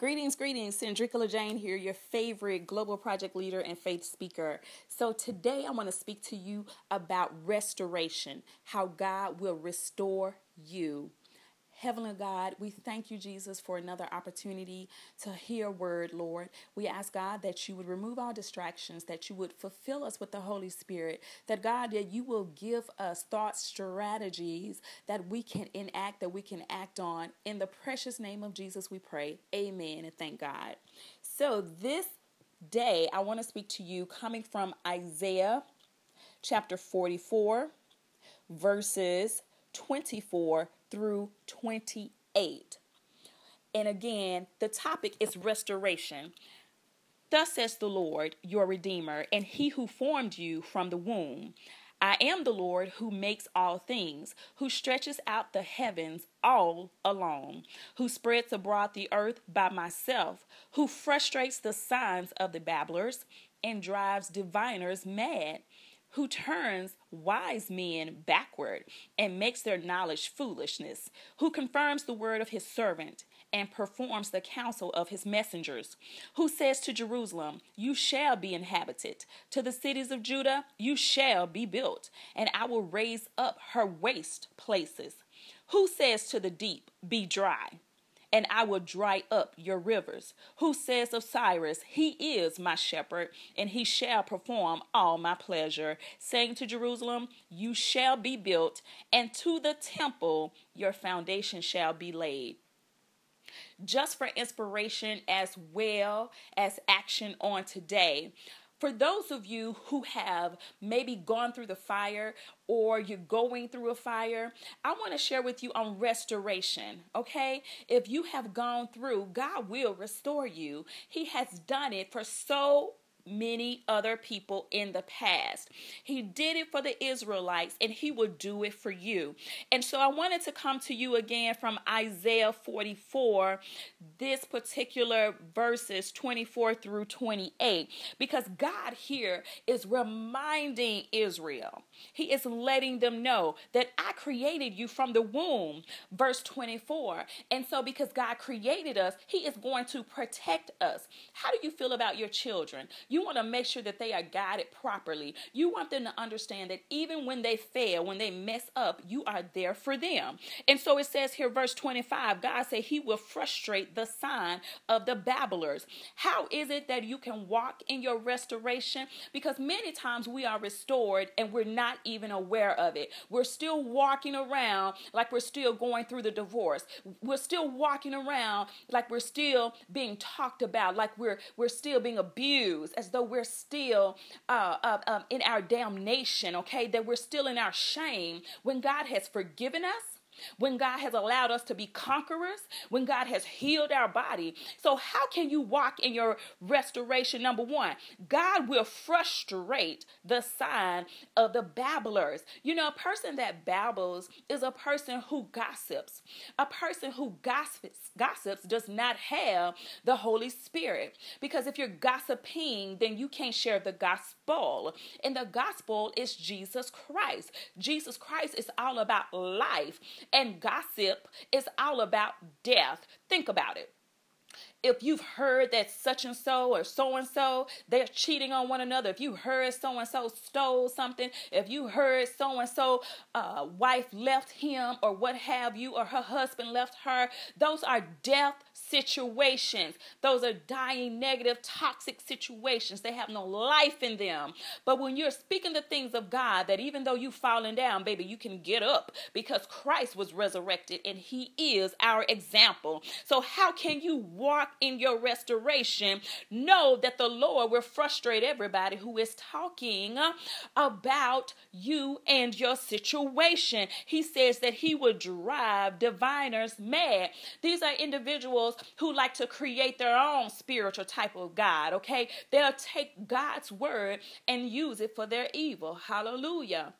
Greetings, greetings. Cendrica Jane here, your favorite global project leader and faith speaker. So, today I want to speak to you about restoration, how God will restore you. Heavenly God, we thank you, Jesus, for another opportunity to hear word, Lord. We ask God that you would remove all distractions, that you would fulfill us with the Holy Spirit, that God, that you will give us thoughts, strategies that we can enact, that we can act on. In the precious name of Jesus, we pray. Amen and thank God. So, this day, I want to speak to you coming from Isaiah chapter 44, verses 24 through 28. And again, the topic is restoration. Thus says the Lord, your Redeemer, and He who formed you from the womb. I am the Lord who makes all things, who stretches out the heavens all alone, who spreads abroad the earth by myself, who frustrates the signs of the babblers and drives diviners mad who turns wise men backward and makes their knowledge foolishness, who confirms the word of his servant and performs the counsel of his messengers, who says to Jerusalem, You shall be inhabited, to the cities of Judah, you shall be built, and I will raise up her waste places. Who says to the deep, Be dry? And I will dry up your rivers. Who says of Cyrus, He is my shepherd, and he shall perform all my pleasure, saying to Jerusalem, You shall be built, and to the temple your foundation shall be laid just for inspiration as well as action on today for those of you who have maybe gone through the fire or you're going through a fire, I want to share with you on restoration, okay? If you have gone through, God will restore you. He has done it for so many other people in the past. He did it for the Israelites and he will do it for you. And so I wanted to come to you again from Isaiah 44, this particular verses 24 through 28, because God here is reminding Israel. He is letting them know that I created you from the womb, verse 24. And so because God created us, he is going to protect us. How do you feel about your children? You want to make sure that they are guided properly. You want them to understand that even when they fail, when they mess up, you are there for them. And so it says here, verse 25, God said he will frustrate the sign of the babblers. How is it that you can walk in your restoration? Because many times we are restored and we're not even aware of it. We're still walking around like we're still going through the divorce. We're still walking around like we're still being talked about, like we're we're still being abused as though we're still uh, uh, um, in our damnation, okay? That we're still in our shame when God has forgiven us when God has allowed us to be conquerors, when God has healed our body. So, how can you walk in your restoration? Number one, God will frustrate the sign of the babblers. You know, a person that babbles is a person who gossips. A person who gossips, gossips does not have the Holy Spirit. Because if you're gossiping, then you can't share the gospel. And the gospel is Jesus Christ. Jesus Christ is all about life. And gossip is all about death. Think about it if you've heard that such and so or so and so they're cheating on one another if you heard so and so stole something if you heard so and so wife left him or what have you or her husband left her those are death situations those are dying negative toxic situations they have no life in them but when you're speaking the things of god that even though you've fallen down baby you can get up because christ was resurrected and he is our example so how can you walk in your restoration, know that the Lord will frustrate everybody who is talking about you and your situation. He says that He will drive diviners mad. These are individuals who like to create their own spiritual type of God, okay? They'll take God's word and use it for their evil. Hallelujah.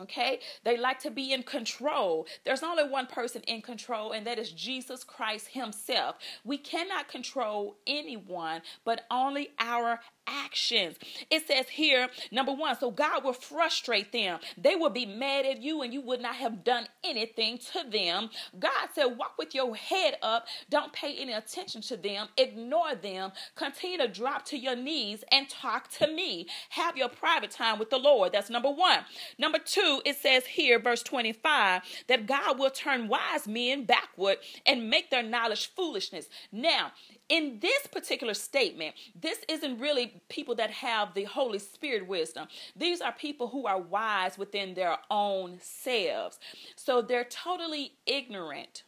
Okay, they like to be in control. There's only one person in control, and that is Jesus Christ Himself. We cannot control anyone, but only our actions. It says here, number one, so God will frustrate them. They will be mad at you and you would not have done anything to them. God said, walk with your head up. Don't pay any attention to them. Ignore them. Continue to drop to your knees and talk to me. Have your private time with the Lord. That's number one. Number two, it says here, verse 25, that God will turn wise men backward and make their knowledge foolishness. Now, in this particular statement, this isn't really people that have the Holy Spirit wisdom. These are people who are wise within their own selves. So they're totally ignorant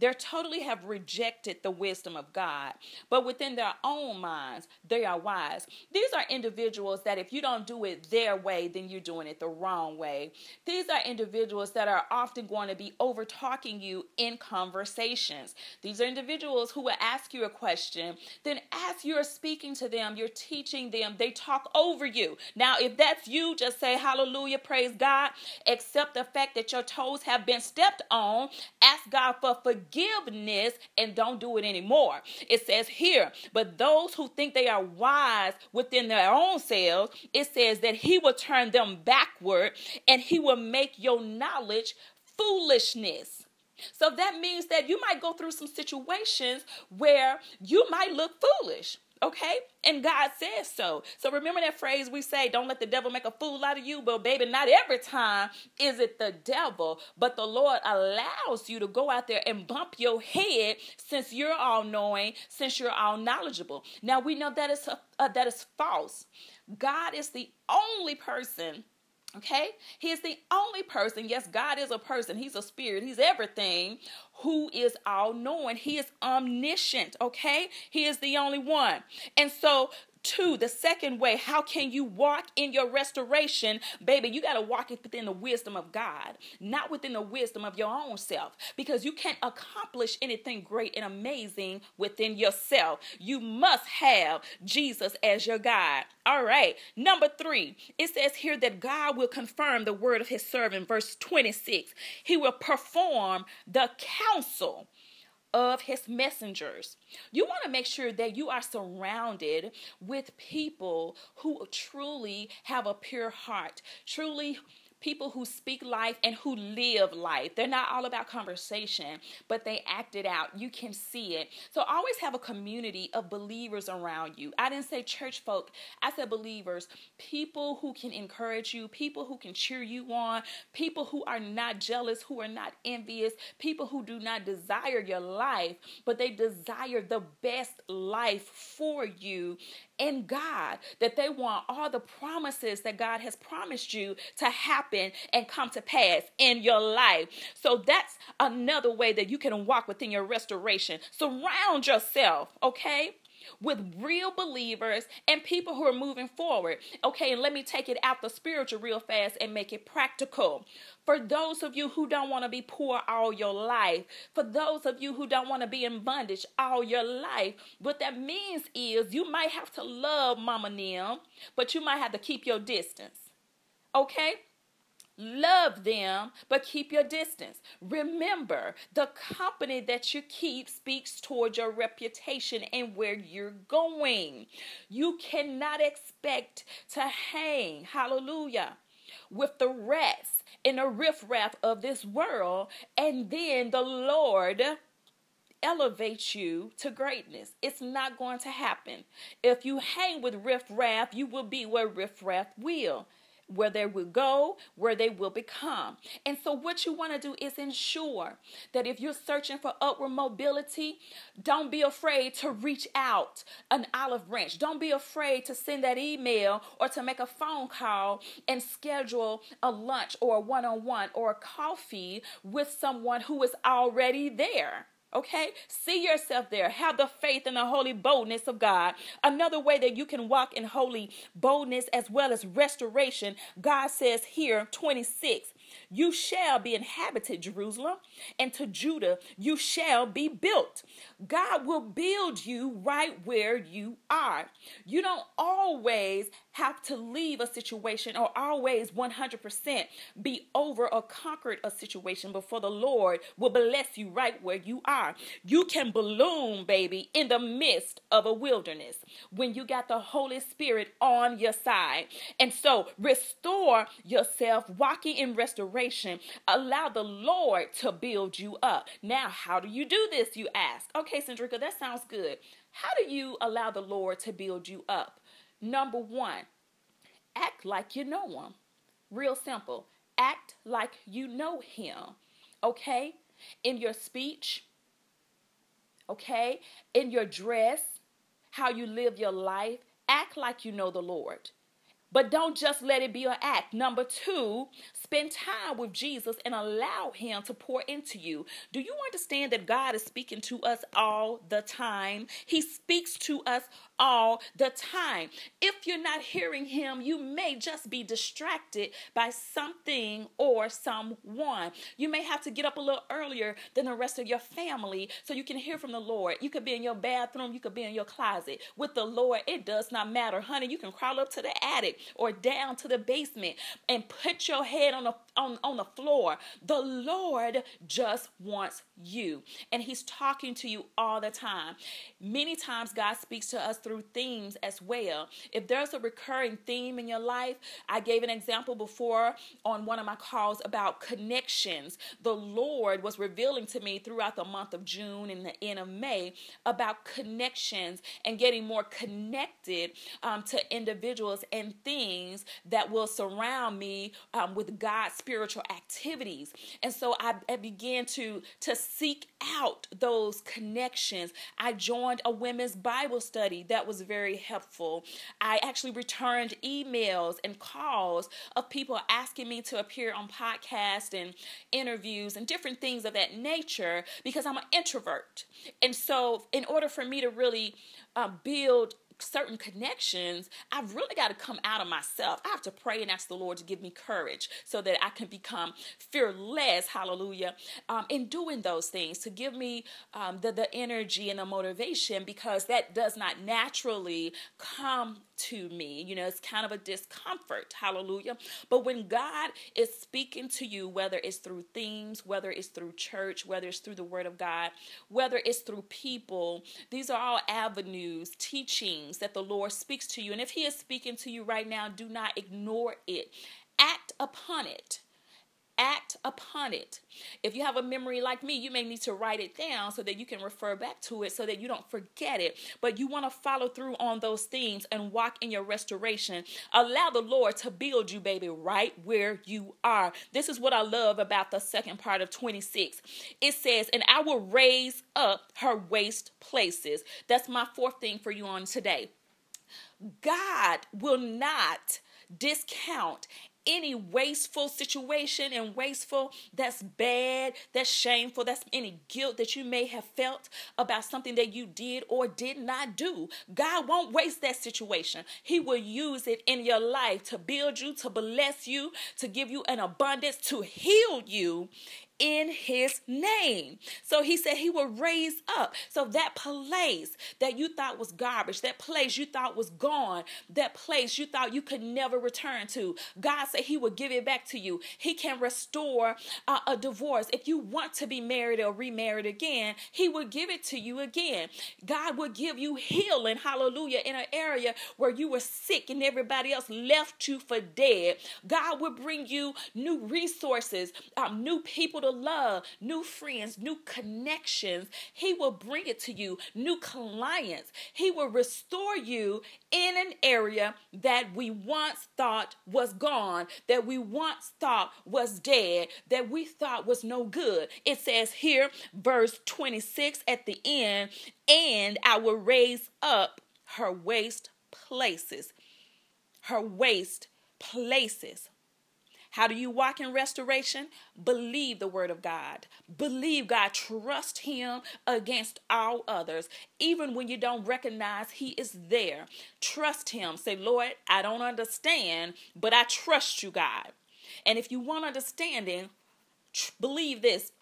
they totally have rejected the wisdom of God, but within their own minds, they are wise. These are individuals that if you don't do it their way, then you're doing it the wrong way. These are individuals that are often going to be over talking you in conversations. These are individuals who will ask you a question, then as you're speaking to them, you're teaching them, they talk over you. Now, if that's you, just say hallelujah, praise God, accept the fact that your toes have been stepped on, ask God for forgiveness forgiveness and don't do it anymore. It says here, but those who think they are wise within their own selves, it says that he will turn them backward and he will make your knowledge foolishness. So that means that you might go through some situations where you might look foolish. Okay? And God says so. So remember that phrase we say, don't let the devil make a fool out of you. But baby, not every time is it the devil, but the Lord allows you to go out there and bump your head since you're all knowing, since you're all knowledgeable. Now we know that is uh, that is false. God is the only person Okay? He is the only person. Yes, God is a person. He's a spirit. He's everything who is all knowing. He is omniscient. Okay? He is the only one. And so Two, the second way, how can you walk in your restoration? Baby, you got to walk it within the wisdom of God, not within the wisdom of your own self, because you can't accomplish anything great and amazing within yourself. You must have Jesus as your guide. All right. Number three, it says here that God will confirm the word of his servant, verse 26. He will perform the counsel of his messengers. You want to make sure that you are surrounded with people who truly have a pure heart, truly people who speak life and who live life. They're not all about conversation, but they act it out. You can see it. So always have a community of believers around you. I didn't say church folk, I said believers, people who can encourage you, people who can cheer you on, people who are not jealous, who are not envious, people who do not desire your life, but they desire the best life for you in God, that they want all the promises that God has promised you to happen and come to pass in your life. So that's another way that you can walk within your restoration. Surround yourself, okay? With real believers and people who are moving forward. Okay, and let me take it out the spiritual real fast and make it practical. For those of you who don't want to be poor all your life, for those of you who don't want to be in bondage all your life, what that means is you might have to love Mama Nim, but you might have to keep your distance. Okay? Love them, but keep your distance. Remember, the company that you keep speaks toward your reputation and where you're going. You cannot expect to hang, hallelujah, with the rest in the riffraff of this world, and then the Lord elevate you to greatness. It's not going to happen. If you hang with riffraff, you will be where riffraff will where they will go, where they will become. And so, what you want to do is ensure that if you're searching for upward mobility, don't be afraid to reach out an olive branch. Don't be afraid to send that email or to make a phone call and schedule a lunch or a one on one or a coffee with someone who is already there. Okay? See yourself there. Have the faith and the holy boldness of God. Another way that you can walk in holy boldness as well as restoration, God says here, 26, you shall be inhabited, Jerusalem, and to Judah you shall be built. God will build you right where you are. You don't always have to leave a situation or always 100% be over or conquered a situation before the Lord will bless you right where you are. You can bloom, baby, in the midst of a wilderness when you got the Holy Spirit on your side. And so restore yourself, walking in restoration. Allow the Lord to build you up. Now, how do you do this? You ask. Okay, Cendrika, that sounds good. How do you allow the Lord to build you up? Number one, act like you know him. Real simple. Act like you know him. Okay? In your speech, okay? In your dress, how you live your life, act like you know the Lord. But don't just let it be an act. Number two, spend time with Jesus and allow Him to pour into you. Do you understand that God is speaking to us all the time? He speaks to us all the time. If you're not hearing Him, you may just be distracted by something or someone. You may have to get up a little earlier than the rest of your family so you can hear from the Lord. You could be in your bathroom, you could be in your closet. With the Lord, it does not matter. Honey, you can crawl up to the attic or down to the basement and put your head on the on, on the floor. The Lord just wants you. And He's talking to you all the time. Many times God speaks to us through themes as well. If there's a recurring theme in your life, I gave an example before on one of my calls about connections. The Lord was revealing to me throughout the month of June and the end of May about connections and getting more connected um, to individuals and things that will surround me um, with God's spiritual activities. And so I, I began to to seek out those connections. I joined a women's Bible study that was very helpful. I actually returned emails and calls of people asking me to appear on podcasts and interviews and different things of that nature because I'm an introvert. And so, in order for me to really uh, build certain connections, I've really got to come out of myself. I have to pray and ask the Lord to give me courage so that I can become fearless, hallelujah, um, in doing those things, to give me um, the, the energy and the motivation because that does not naturally come to me. You know, it's kind of a discomfort, hallelujah. But when God is speaking to you, whether it's through themes, whether it's through church, whether it's through the Word of God, whether it's through people, these are all avenues, teachings that the Lord speaks to you. And if He is speaking to you right now, do not ignore it, act upon it act upon it. If you have a memory like me, you may need to write it down so that you can refer back to it so that you don't forget it. But you want to follow through on those things and walk in your restoration. Allow the Lord to build you, baby, right where you are. This is what I love about the second part of 26. It says, And I will raise up her waste places. That's my fourth thing for you on today. God will not discount any wasteful situation and wasteful that's bad, that's shameful, that's any guilt that you may have felt about something that you did or did not do. God won't waste that situation. He will use it in your life to build you, to bless you, to give you an abundance, to heal you in his name. So he said he will raise up. So that place that you thought was garbage, that place you thought was gone, that place you thought you could never return to, God said he will give it back to you. He can restore uh, a divorce. If you want to be married or remarried again, he will give it to you again. God will give you healing, hallelujah, in an area where you were sick and everybody else left you for dead. God will bring you new resources, um, new people to love, new friends, new connections. He will bring it to you, new clients. He will restore you in an area that we once thought was gone, that we once thought was dead, that we thought was no good. It says here, verse 26 at the end, and I will raise up her waste places. Her waste places. How do you walk in restoration? Believe the word of God. Believe God. Trust Him against all others. Even when you don't recognize He is there, trust Him. Say, Lord, I don't understand, but I trust you, God. And if you want understanding, tr- believe this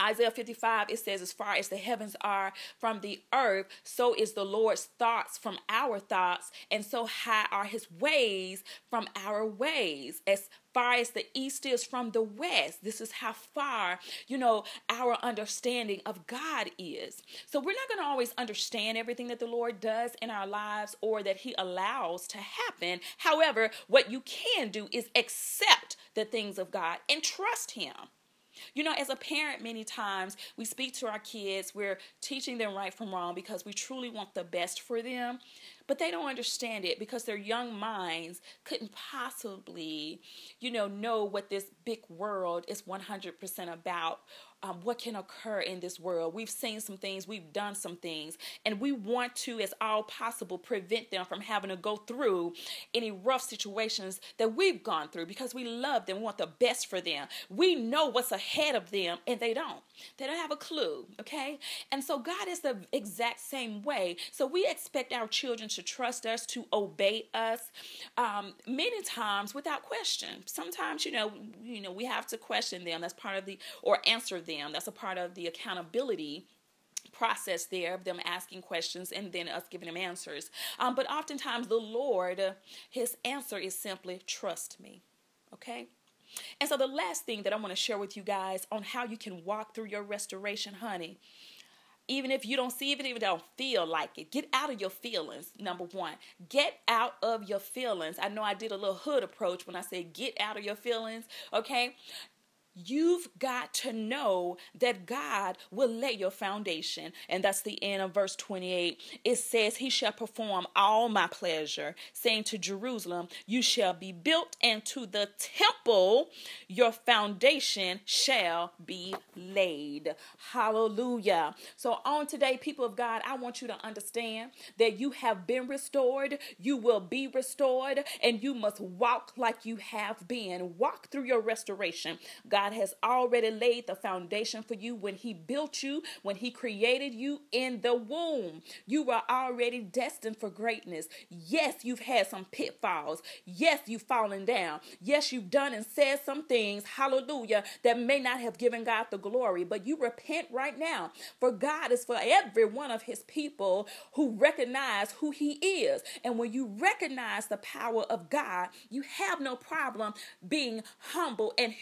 Isaiah 55, it says, As far as the heavens are from the earth, so is the Lord's thoughts from our thoughts, and so high are his ways from our ways. As far as the east is from the west. This is how far, you know, our understanding of God is. So we're not going to always understand everything that the Lord does in our lives or that He allows to happen. However, what you can do is accept the things of God and trust Him. You know, as a parent, many times we speak to our kids, we're teaching them right from wrong because we truly want the best for them, but they don't understand it because their young minds couldn't possibly, you know, know what this big world is 100% about um, what can occur in this world. We've seen some things, we've done some things, and we want to, as all possible, prevent them from having to go through any rough situations that we've gone through because we love them, want the best for them. We know what's ahead of them, and they don't. They don't have a clue, okay? And so God is the exact same way. So we expect our children to trust us, to obey us, um, many times without question. Sometimes, you know, you know, we have to question them. That's part of the or answer them them. That's a part of the accountability process there of them asking questions and then us giving them answers. Um, but oftentimes, the Lord, His answer is simply trust me. Okay? And so, the last thing that I want to share with you guys on how you can walk through your restoration, honey, even if you don't see it, even if you don't feel like it, get out of your feelings. Number one, get out of your feelings. I know I did a little hood approach when I said get out of your feelings, okay? You've got to know that God will lay your foundation. And that's the end of verse 28. It says, He shall perform all my pleasure, saying to Jerusalem, You shall be built, and to the temple your foundation shall be laid. Hallelujah. So, on today, people of God, I want you to understand that you have been restored, you will be restored, and you must walk like you have been. Walk through your restoration. God God has already laid the foundation for you when He built you, when He created you in the womb. You were already destined for greatness. Yes, you've had some pitfalls. Yes, you've fallen down. Yes, you've done and said some things, hallelujah, that may not have given God the glory, but you repent right now. For God is for every one of His people who recognize who He is. And when you recognize the power of God, you have no problem being humble and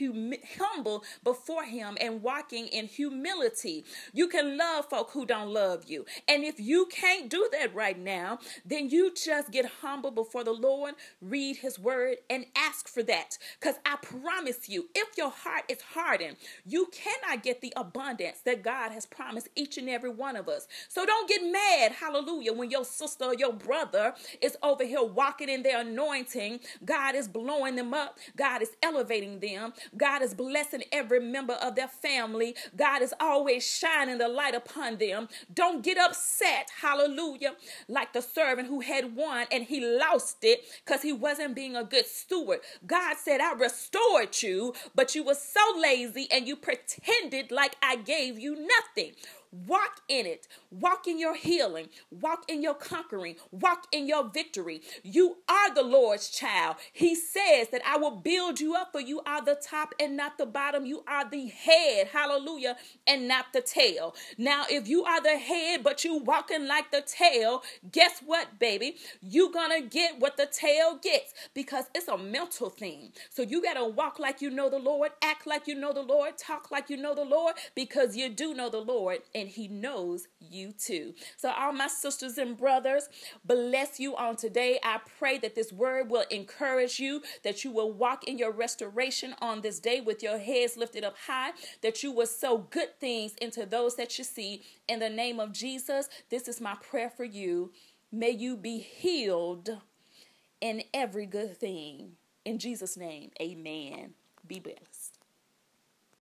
humble humble before Him and walking in humility. You can love folk who don't love you. And if you can't do that right now, then you just get humble before the Lord, read His word, and ask for that. Because I promise you, if your heart is hardened, you cannot get the abundance that God has promised each and every one of us. So don't get mad, hallelujah, when your sister or your brother is over here walking in their anointing. God is blowing them up, God is elevating them, God is blessing blessing every member of their family. God is always shining the light upon them. Don't get upset, hallelujah, like the servant who had one and he lost it because he wasn't being a good steward. God said, I restored you, but you were so lazy and you pretended like I gave you nothing. Walk in it. Walk in your healing. Walk in your conquering. Walk in your victory. You are the Lord's child. He says that I will build you up, for you are the top and not the bottom. You are the head. Hallelujah. And not the tail. Now, if you are the head, but you walking like the tail, guess what, baby? you gonna get what the tail gets because it's a mental thing. So you gotta walk like you know the Lord, act like you know the Lord, talk like you know the Lord, because you do know the Lord. And and He knows you too. So, all my sisters and brothers, bless you on today. I pray that this word will encourage you, that you will walk in your restoration on this day with your heads lifted up high, that you will sow good things into those that you see. In the name of Jesus, this is my prayer for you. May you be healed in every good thing. In Jesus' name, amen. Be blessed.